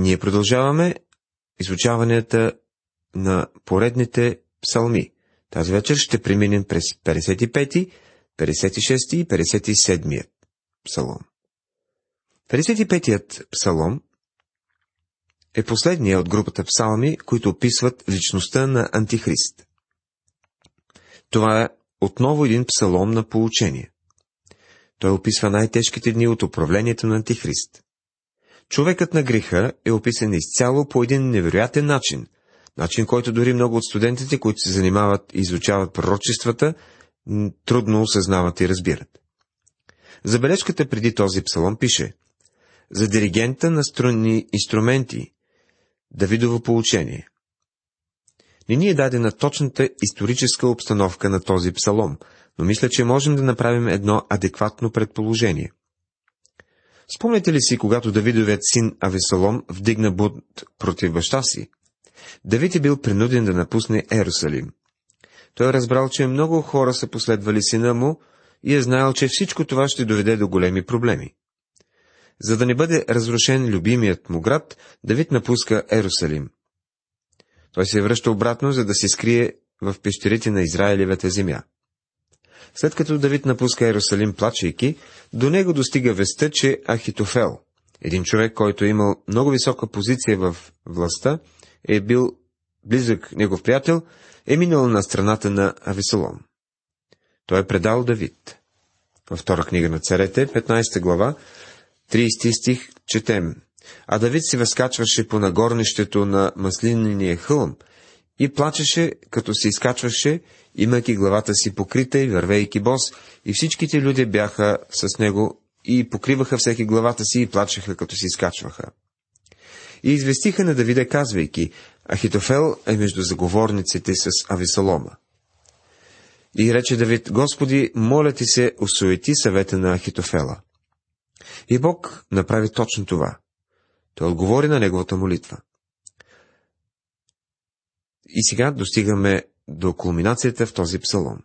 Ние продължаваме изучаванията на поредните псалми. Тази вечер ще преминем през 55, 56 и 57 псалом. 55-ят псалом е последния от групата псалми, които описват личността на Антихрист. Това е отново един псалом на получение. Той описва най-тежките дни от управлението на Антихрист. Човекът на греха е описан изцяло по един невероятен начин, начин, който дори много от студентите, които се занимават и изучават пророчествата, трудно осъзнават и разбират. Забележката преди този псалом пише За диригента на струнни инструменти, Давидово получение. Не ни е дадена точната историческа обстановка на този псалом, но мисля, че можем да направим едно адекватно предположение. Спомняте ли си, когато Давидовият син Авесалом вдигна бунт против баща си? Давид е бил принуден да напусне Ерусалим. Той е разбрал, че много хора са последвали сина му и е знаел, че всичко това ще доведе до големи проблеми. За да не бъде разрушен любимият му град, Давид напуска Ерусалим. Той се връща обратно, за да се скрие в пещерите на Израилевата земя. След като Давид напуска Ерусалим плачейки, до него достига веста, че Ахитофел, един човек, който е имал много висока позиция в властта, е бил близък негов приятел, е минал на страната на Авесолом. Той е предал Давид. Във втора книга на царете, 15 глава, 30 стих, четем. А Давид се възкачваше по нагорнището на маслинения хълм и плачеше, като се изкачваше, имайки главата си покрита и вървейки бос, и всичките люди бяха с него и покриваха всеки главата си и плачеха, като се изкачваха. И известиха на Давида, казвайки, Ахитофел е между заговорниците с Авесалома. И рече Давид, Господи, моля ти се, осуети съвета на Ахитофела. И Бог направи точно това. Той отговори на неговата молитва. И сега достигаме до кулминацията в този псалом.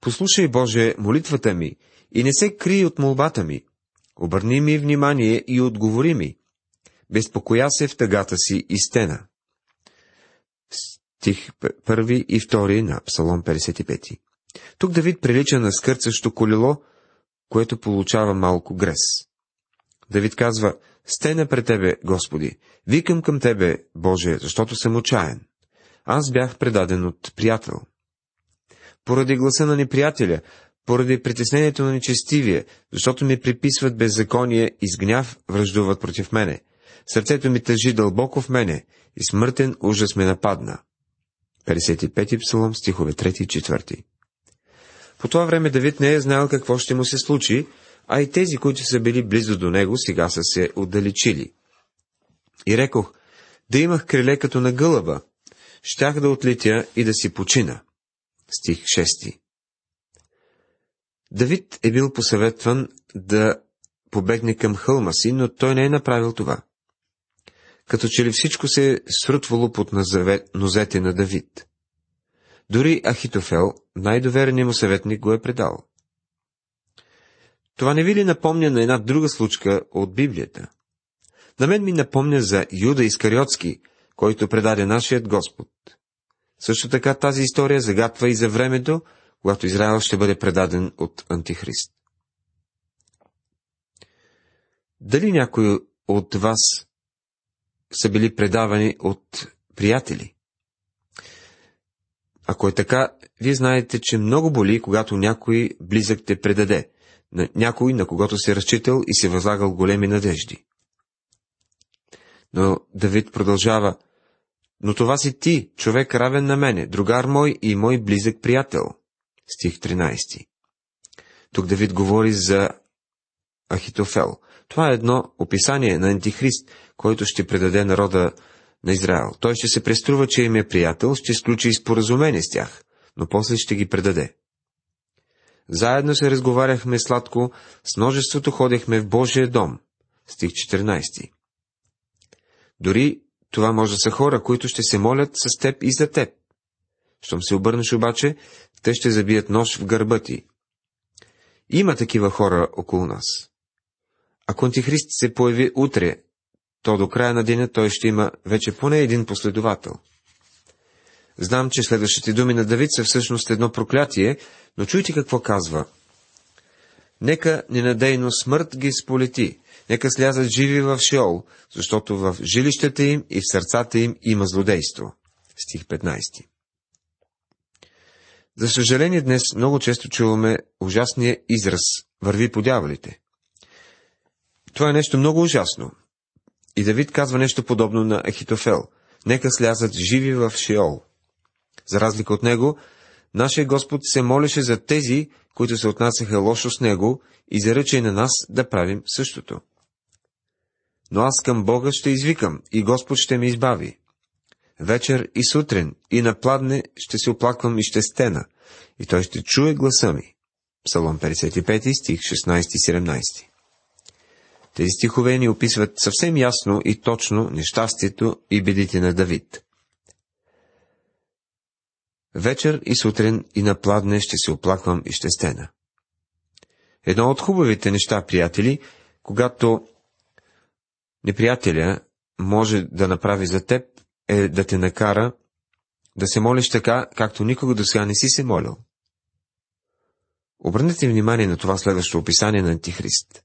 Послушай, Боже, молитвата ми и не се крий от молбата ми. Обърни ми внимание и отговори ми. Безпокоя се в тъгата си и стена. Стих първи и втори на Псалом 55. Тук Давид прилича на скърцащо колело, което получава малко грес. Давид казва, стена пред Тебе, Господи, викам към Тебе, Боже, защото съм отчаян. Аз бях предаден от приятел. Поради гласа на неприятеля, поради притеснението на нечестивие, защото ми приписват беззаконие и с гняв връждуват против мене. Сърцето ми тъжи дълбоко в мене и смъртен ужас ме нападна. 55 псалом, стихове 3 и 4. По това време Давид не е знаел какво ще му се случи, а и тези, които са били близо до него, сега са се отдалечили. И рекох, да имах криле като на гълъба, щях да отлетя и да си почина. Стих 6. Давид е бил посъветван да побегне към хълма си, но той не е направил това. Като че ли всичко се е срутвало под нозете на Давид. Дори Ахитофел, най-довереният му съветник, го е предал. Това не ви ли напомня на една друга случка от Библията? На мен ми напомня за Юда Искариотски, който предаде нашият Господ. Също така тази история загатва и за времето, когато Израел ще бъде предаден от Антихрист. Дали някои от вас са били предавани от приятели? Ако е така, вие знаете, че много боли, когато някой близък те предаде, на някой, на когото се разчитал и се възлагал големи надежди. Но Давид продължава, но това си ти, човек равен на мене, другар мой и мой близък приятел. Стих 13. Тук Давид говори за Ахитофел. Това е едно описание на Антихрист, който ще предаде народа на Израел. Той ще се преструва, че им е приятел, ще сключи споразумение с тях, но после ще ги предаде. Заедно се разговаряхме сладко, с множеството ходехме в Божия дом. Стих 14. Дори това може да са хора, които ще се молят с теб и за теб. Щом се обърнеш обаче, те ще забият нож в гърба ти. Има такива хора около нас. Ако Антихрист се появи утре, то до края на деня той ще има вече поне един последовател. Знам, че следващите думи на Давид са всъщност едно проклятие, но чуйте какво казва. Нека ненадейно смърт ги сполети, нека слязат живи в Шеол, защото в жилищата им и в сърцата им има злодейство. Стих 15. За съжаление днес много често чуваме ужасния израз «върви по дяволите». Това е нещо много ужасно. И Давид казва нещо подобно на Ахитофел. Нека слязат живи в Шеол. За разлика от него, нашия Господ се молеше за тези, които се отнасяха лошо с него и заръча и на нас да правим същото. Но аз към Бога ще извикам и Господ ще ме избави. Вечер и сутрин и на пладне ще се оплаквам и ще стена, и той ще чуе гласа ми. Псалом 55, стих 16-17 Тези стихове ни описват съвсем ясно и точно нещастието и бедите на Давид. Вечер и сутрин и на пладне ще се оплаквам и ще стена. Едно от хубавите неща, приятели, когато неприятеля може да направи за теб, е да те накара да се молиш така, както никога до сега не си се молил. Обърнете внимание на това следващо описание на Антихрист.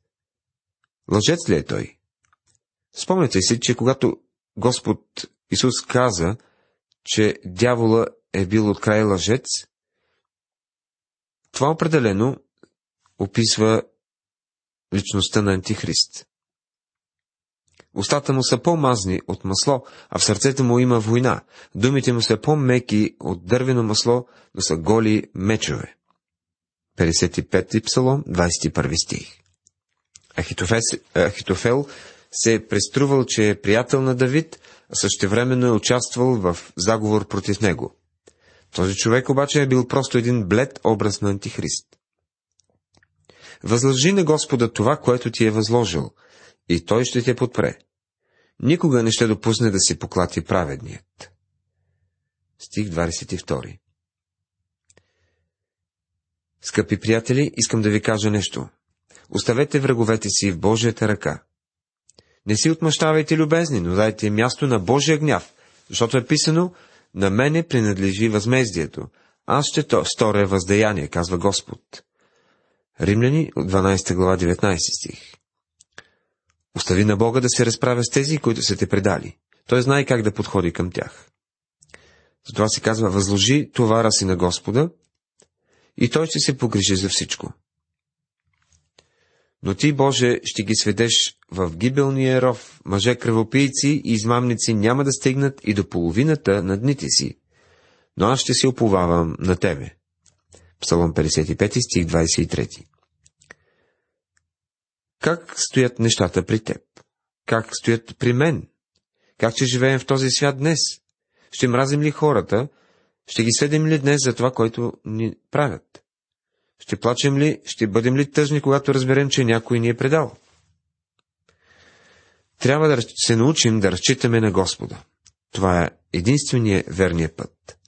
Лъжец ли е той? Спомняте си, че когато Господ Исус каза, че дявола е бил от край лъжец, това определено описва личността на Антихрист. Устата му са по-мазни от масло, а в сърцето му има война. Думите му са по-меки от дървено масло, но са голи мечове. 55 псалом, 21 стих. Ахитофел, Ахитофел се е преструвал, че е приятел на Давид, а същевременно е участвал в заговор против него. Този човек обаче е бил просто един блед образ на Антихрист. Възлъжи на Господа това, което ти е възложил, и той ще те подпре. Никога не ще допусне да си поклати праведният. Стих 22 Скъпи приятели, искам да ви кажа нещо. Оставете враговете си в Божията ръка. Не си отмъщавайте любезни, но дайте място на Божия гняв, защото е писано, на мене принадлежи възмездието. Аз ще то сторя въздаяние, казва Господ. Римляни, 12 глава, 19 стих. Остави на Бога да се разправя с тези, които са те предали. Той знае как да подходи към тях. Затова се казва, възложи товара си на Господа и Той ще се погрижи за всичко. Но ти, Боже, ще ги сведеш в гибелния ров, мъже кръвопийци и измамници няма да стигнат и до половината на дните си, но аз ще се оповавам на Тебе. Псалом 55, стих 23 Как стоят нещата при теб? Как стоят при мен? Как ще живеем в този свят днес? Ще мразим ли хората? Ще ги съдим ли днес за това, което ни правят? Ще плачем ли, ще бъдем ли тъжни, когато разберем, че някой ни е предал? Трябва да се научим да разчитаме на Господа. Това е единствения верния път.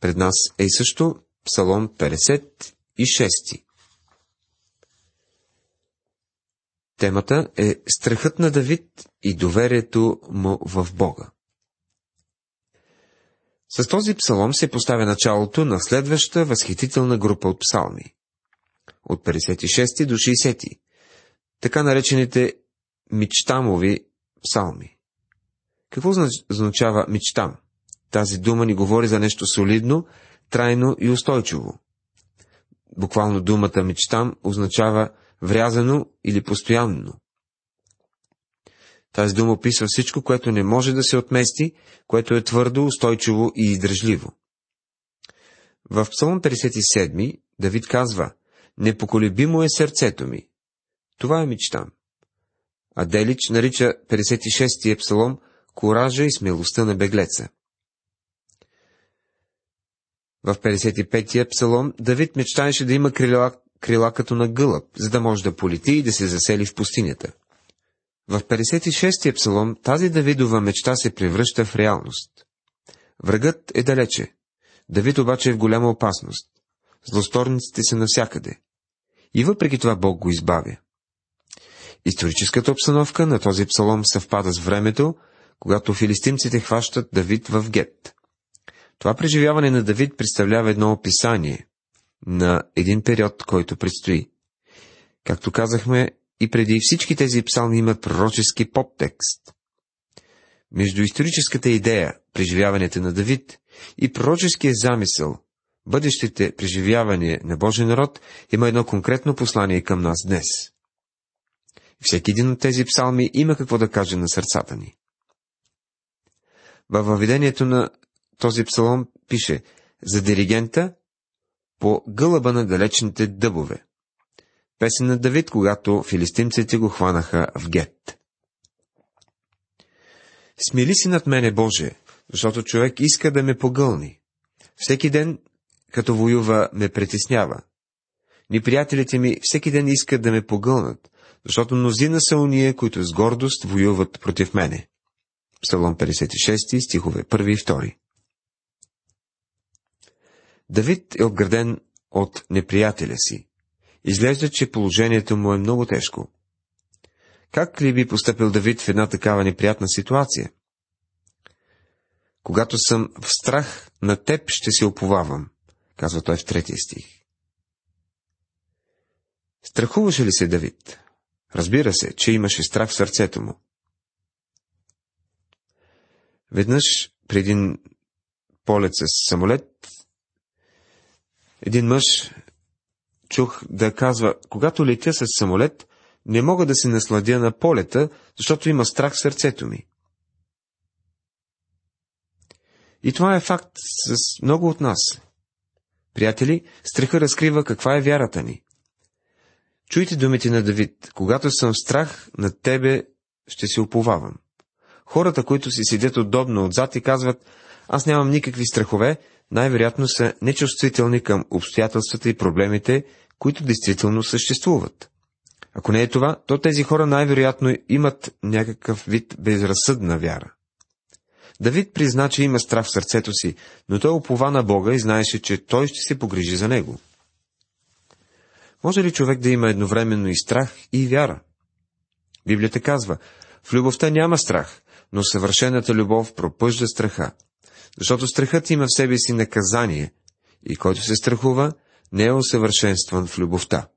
Пред нас е също Псалом 56. Темата е страхът на Давид и доверието му в Бога. С този псалом се поставя началото на следваща възхитителна група от псалми. От 56 до 60, така наречените мечтамови псалми. Какво означава мечтам? Тази дума ни говори за нещо солидно, трайно и устойчиво. Буквално думата мечтам означава врязано или постоянно. Тази дума описва всичко, което не може да се отмести, което е твърдо, устойчиво и издръжливо. В Псалом 57 Давид казва, Непоколебимо е сърцето ми. Това е мечтам. А Делич нарича 56-тия псалом Коража и смелостта на беглеца. В 55-тия псалом Давид мечтаеше да има крила, крила като на гълъб, за да може да полети и да се засели в пустинята. В 56-я псалом тази Давидова мечта се превръща в реалност. Врагът е далече. Давид обаче е в голяма опасност. Злосторниците са навсякъде. И въпреки това Бог го избавя. Историческата обстановка на този псалом съвпада с времето, когато филистимците хващат Давид в Гет. Това преживяване на Давид представлява едно описание на един период, който предстои. Както казахме, и преди всички тези псалми имат пророчески подтекст. Между историческата идея, преживяването на Давид, и пророческия замисъл, бъдещите преживявания на Божия народ, има едно конкретно послание към нас днес. Всеки един от тези псалми има какво да каже на сърцата ни. Във въведението на този псалом пише за диригента по гълъба на далечните дъбове. Песен на Давид, когато филистимците го хванаха в Гет. Смили си над мене, Боже, защото човек иска да ме погълни. Всеки ден, като воюва, ме притеснява. Ни приятелите ми всеки ден искат да ме погълнат, защото мнозина са уния, които с гордост воюват против мене. Псалом 56, стихове 1 и 2. Давид е обграден от неприятеля си. Изглежда, че положението му е много тежко. Как ли би поступил Давид в една такава неприятна ситуация? Когато съм в страх, на теб ще се оповавам, казва той в третия стих. Страхуваше ли се Давид? Разбира се, че имаше страх в сърцето му. Веднъж при един полет с самолет, един мъж чух да казва, когато летя с самолет, не мога да се насладя на полета, защото има страх в сърцето ми. И това е факт с много от нас. Приятели, страха разкрива каква е вярата ни. Чуйте думите на Давид. Когато съм в страх, на тебе ще се уповавам. Хората, които си седят удобно отзад и казват, аз нямам никакви страхове, най-вероятно са нечувствителни към обстоятелствата и проблемите, които действително съществуват. Ако не е това, то тези хора най-вероятно имат някакъв вид безразсъдна вяра. Давид призна, че има страх в сърцето си, но той опова на Бога и знаеше, че той ще се погрижи за него. Може ли човек да има едновременно и страх, и вяра? Библията казва, в любовта няма страх, но съвършената любов пропъжда страха, защото страхът има в себе си наказание, и който се страхува, не е усъвършенстван в любовта.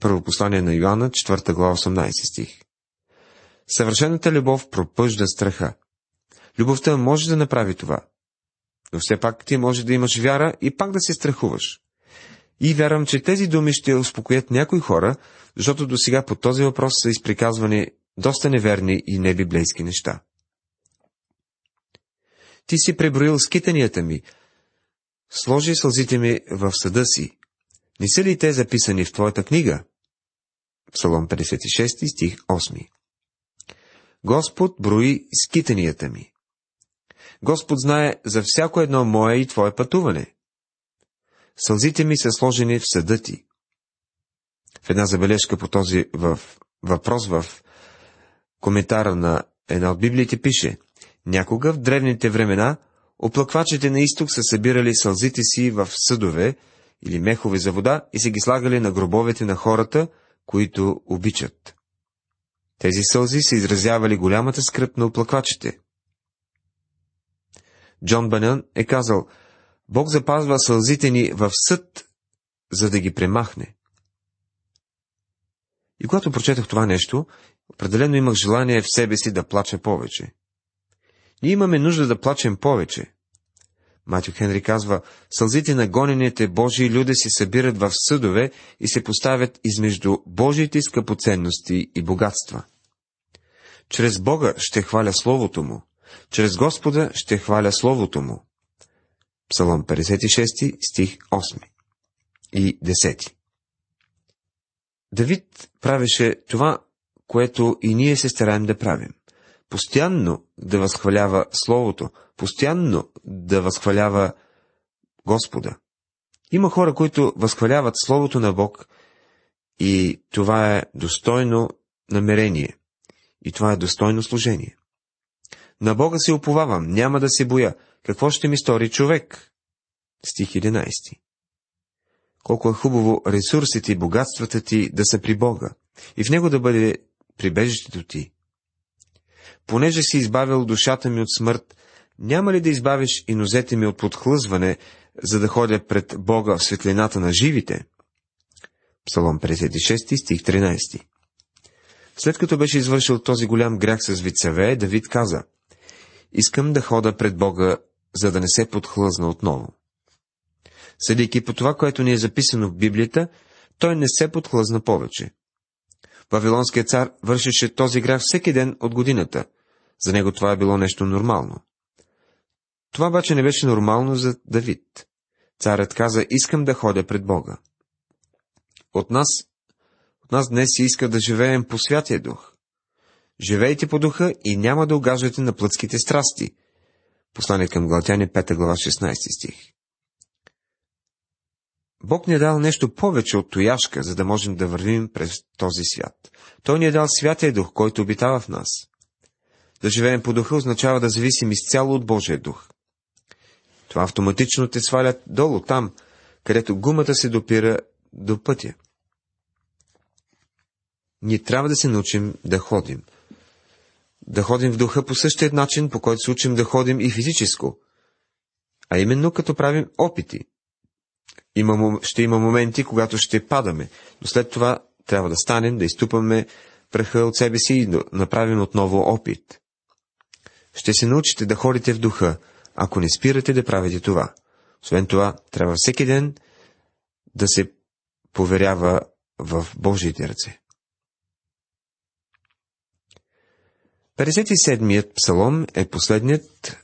Първо послание на Йоанна, 4 глава, 18 стих. Съвършената любов пропъжда страха. Любовта може да направи това. Но все пак ти може да имаш вяра и пак да се страхуваш. И вярвам, че тези думи ще успокоят някои хора, защото до сега по този въпрос са изприказвани доста неверни и небиблейски неща. Ти си преброил скитанията ми, сложи сълзите ми в съда си. Не са ли те записани в твоята книга? Псалом 56, стих 8. Господ брои скитанията ми. Господ знае за всяко едно мое и твое пътуване. Сълзите ми са сложени в съда ти. В една забележка по този в, въпрос в коментара на една от Библиите пише Някога в древните времена оплаквачите на изток са събирали сълзите си в съдове или мехове за вода и се ги слагали на гробовете на хората, които обичат. Тези сълзи са изразявали голямата скръп на оплаквачите. Джон Банън е казал, Бог запазва сълзите ни в съд, за да ги премахне. И когато прочетах това нещо, определено имах желание в себе си да плача повече. Ние имаме нужда да плачем повече. Матю Хенри казва, сълзите на гонените Божии люди се събират в съдове и се поставят измежду Божиите скъпоценности и богатства. Чрез Бога ще хваля Словото Му. Чрез Господа ще хваля Словото Му. Псалом 56, стих 8 и 10. Давид правеше това, което и ние се стараем да правим. Постоянно да възхвалява Словото, постоянно да възхвалява Господа. Има хора, които възхваляват Словото на Бог и това е достойно намерение. И това е достойно служение. На Бога се уповавам, няма да се боя. Какво ще ми стори човек? Стих 11. Колко е хубаво ресурсите и богатствата ти да са при Бога. и в него да бъде прибежището ти. Понеже си избавил душата ми от смърт, няма ли да избавиш и нозете ми от подхлъзване, за да ходя пред Бога в светлината на живите? Псалом 56, стих 13 След като беше извършил този голям грях с вицеве, Давид каза, Искам да хода пред Бога, за да не се подхлъзна отново. Съдейки по това, което ни е записано в Библията, той не се подхлъзна повече. Вавилонският цар вършеше този грях всеки ден от годината. За него това е било нещо нормално. Това обаче не беше нормално за Давид. Царят каза, искам да ходя пред Бога. От нас, от нас днес се иска да живеем по Святия Дух. Живейте по духа и няма да огаждате на плътските страсти. Послание към Галатяни 5 глава 16 стих. Бог ни е дал нещо повече от тояшка, за да можем да вървим през този свят. Той ни е дал Святия Дух, който обитава в нас. Да живеем по духа означава да зависим изцяло от Божия дух. Това автоматично те свалят долу, там, където гумата се допира до пътя. Ние трябва да се научим да ходим. Да ходим в духа по същия начин, по който се учим да ходим и физическо. А именно като правим опити. Има, ще има моменти, когато ще падаме, но след това трябва да станем, да изтупаме праха от себе си и да направим отново опит. Ще се научите да ходите в духа, ако не спирате да правите това. Освен това, трябва всеки ден да се поверява в Божиите ръце. 57-ият псалом е последният,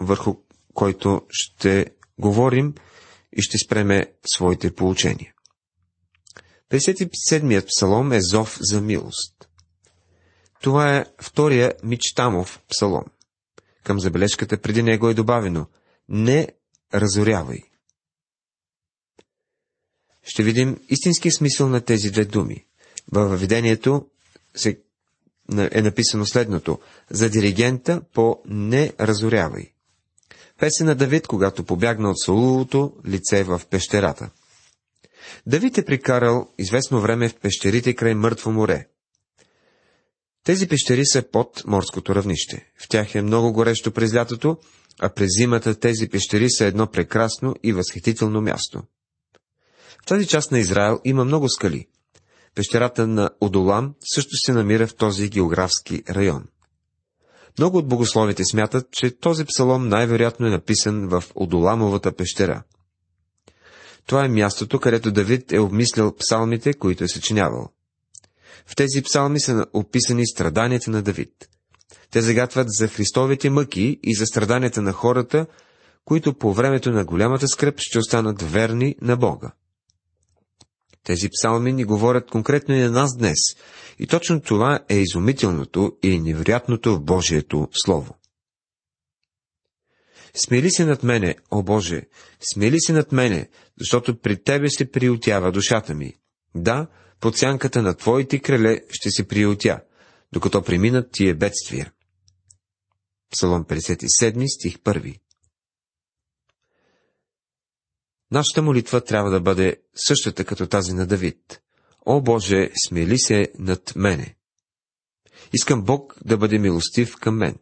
върху който ще говорим и ще спреме своите получения. 57-ият псалом е зов за милост. Това е втория Мичтамов псалом. Към забележката преди него е добавено «Не разорявай». Ще видим истински смисъл на тези две думи. Във въведението се е написано следното за диригента по «Не разорявай». Песен на Давид, когато побягна от Солулото лице в пещерата. Давид е прикарал известно време в пещерите край Мъртво море. Тези пещери са под морското равнище. В тях е много горещо през лятото, а през зимата тези пещери са едно прекрасно и възхитително място. В тази част на Израел има много скали. Пещерата на Одолам също се намира в този географски район. Много от богословите смятат, че този псалом най-вероятно е написан в Одоламовата пещера. Това е мястото, където Давид е обмислял псалмите, които е съчинявал. В тези псалми са описани страданията на Давид. Те загатват за Христовите мъки и за страданията на хората, които по времето на голямата скръп ще останат верни на Бога. Тези псалми ни говорят конкретно и на нас днес, и точно това е изумителното и невероятното в Божието Слово. Смели се над мене, о Боже, смели се над мене, защото при Тебе се приютява душата ми. Да, под сянката на Твоите криле ще се приютя, докато преминат тия бедствия. Псалом 57, стих 1 Нашата молитва трябва да бъде същата като тази на Давид. О Боже, смели се над мене. Искам Бог да бъде милостив към мен.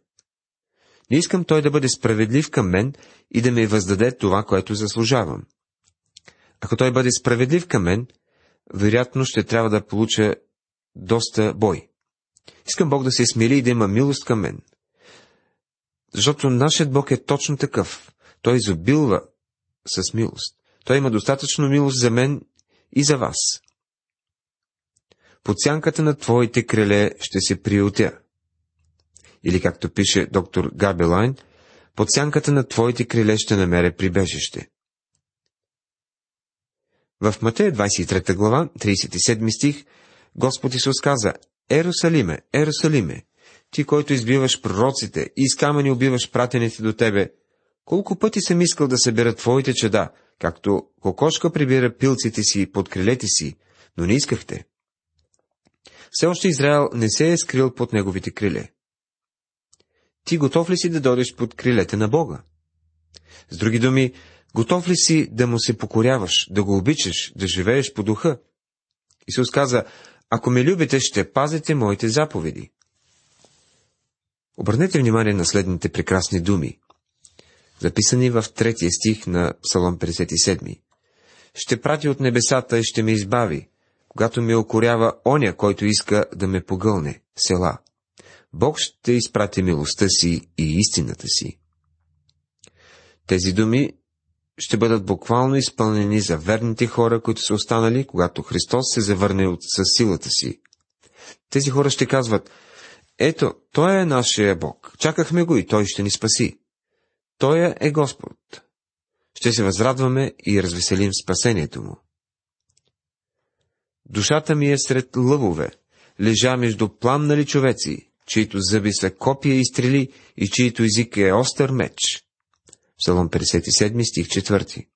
Не искам Той да бъде справедлив към мен и да ми въздаде това, което заслужавам. Ако Той бъде справедлив към мен, вероятно ще трябва да получа доста бой. Искам Бог да се смили и да има милост към мен. Защото нашият Бог е точно такъв. Той изобилва с милост. Той има достатъчно милост за мен и за вас. Под сянката на твоите криле ще се приютя. Или както пише доктор Габелайн, под сянката на твоите криле ще намеря прибежище. В Матея 23 глава, 37 стих, Господ Исус каза, Ерусалиме, Ерусалиме, ти, който избиваш пророците и с камъни убиваш пратените до тебе, колко пъти съм искал да събера твоите чеда, както кокошка прибира пилците си под крилете си, но не искахте. Все още Израел не се е скрил под неговите криле. Ти готов ли си да дойдеш под крилете на Бога? С други думи, готов ли си да му се покоряваш, да го обичаш, да живееш по духа? Исус каза, Ако ме любите, ще пазите моите заповеди. Обърнете внимание на следните прекрасни думи, записани в третия стих на Псалом 57. Ще прати от небесата и ще ме избави, когато ме окорява оня, който иска да ме погълне, села. Бог ще изпрати милостта си и истината си. Тези думи ще бъдат буквално изпълнени за верните хора, които са останали, когато Христос се завърне от със силата си. Тези хора ще казват, ето, Той е нашия Бог, чакахме го и Той ще ни спаси. Той е Господ. Ще се възрадваме и развеселим спасението му. Душата ми е сред лъвове, лежа между пламнали човеци, чието зъби са копия и стрели и чието език е остър меч. Псалом 57, стих 4.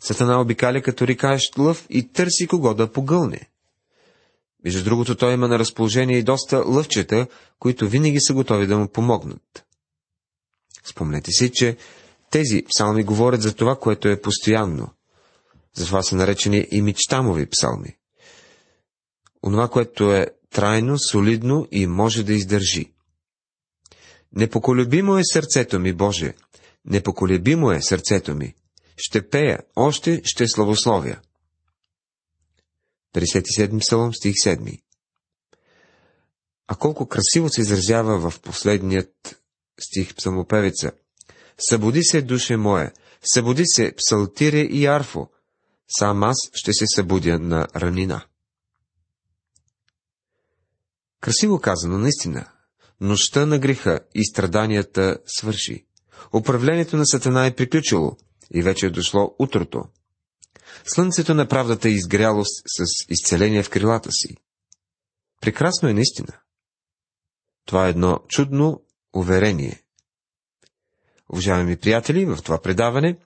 Сатана обикаля като рикаещ лъв и търси кого да погълне. Между другото, той има на разположение и доста лъвчета, които винаги са готови да му помогнат. Спомнете си, че тези псалми говорят за това, което е постоянно. Затова са наречени и мечтамови псалми. Онова, което е трайно, солидно и може да издържи. Непоколебимо е сърцето ми, Боже, непоколебимо е сърцето ми. Ще пея, още ще славословя. 57 псалом, стих 7. А колко красиво се изразява в последният стих псалмопевица. Събуди се, душе мое, събуди се, псалтире и арфо, сам аз ще се събудя на ранина. Красиво казано, наистина. Нощта на греха и страданията свърши. Управлението на Сатана е приключило и вече е дошло утрото. Слънцето на правдата е изгряло с изцеление в крилата си. Прекрасно е наистина. Това е едно чудно уверение. Уважаеми приятели, в това предаване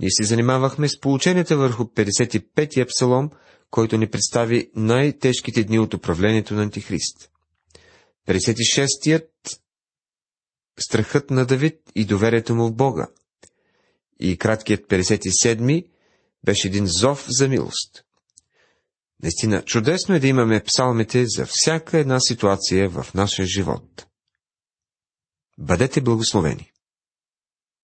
ние се занимавахме с полученията върху 55-я псалом, който ни представи най-тежките дни от управлението на Антихрист. 56-тият страхът на Давид и доверието му в Бога. И краткият 57-ми беше един зов за милост. Наистина, чудесно е да имаме псалмите за всяка една ситуация в нашия живот. Бъдете благословени!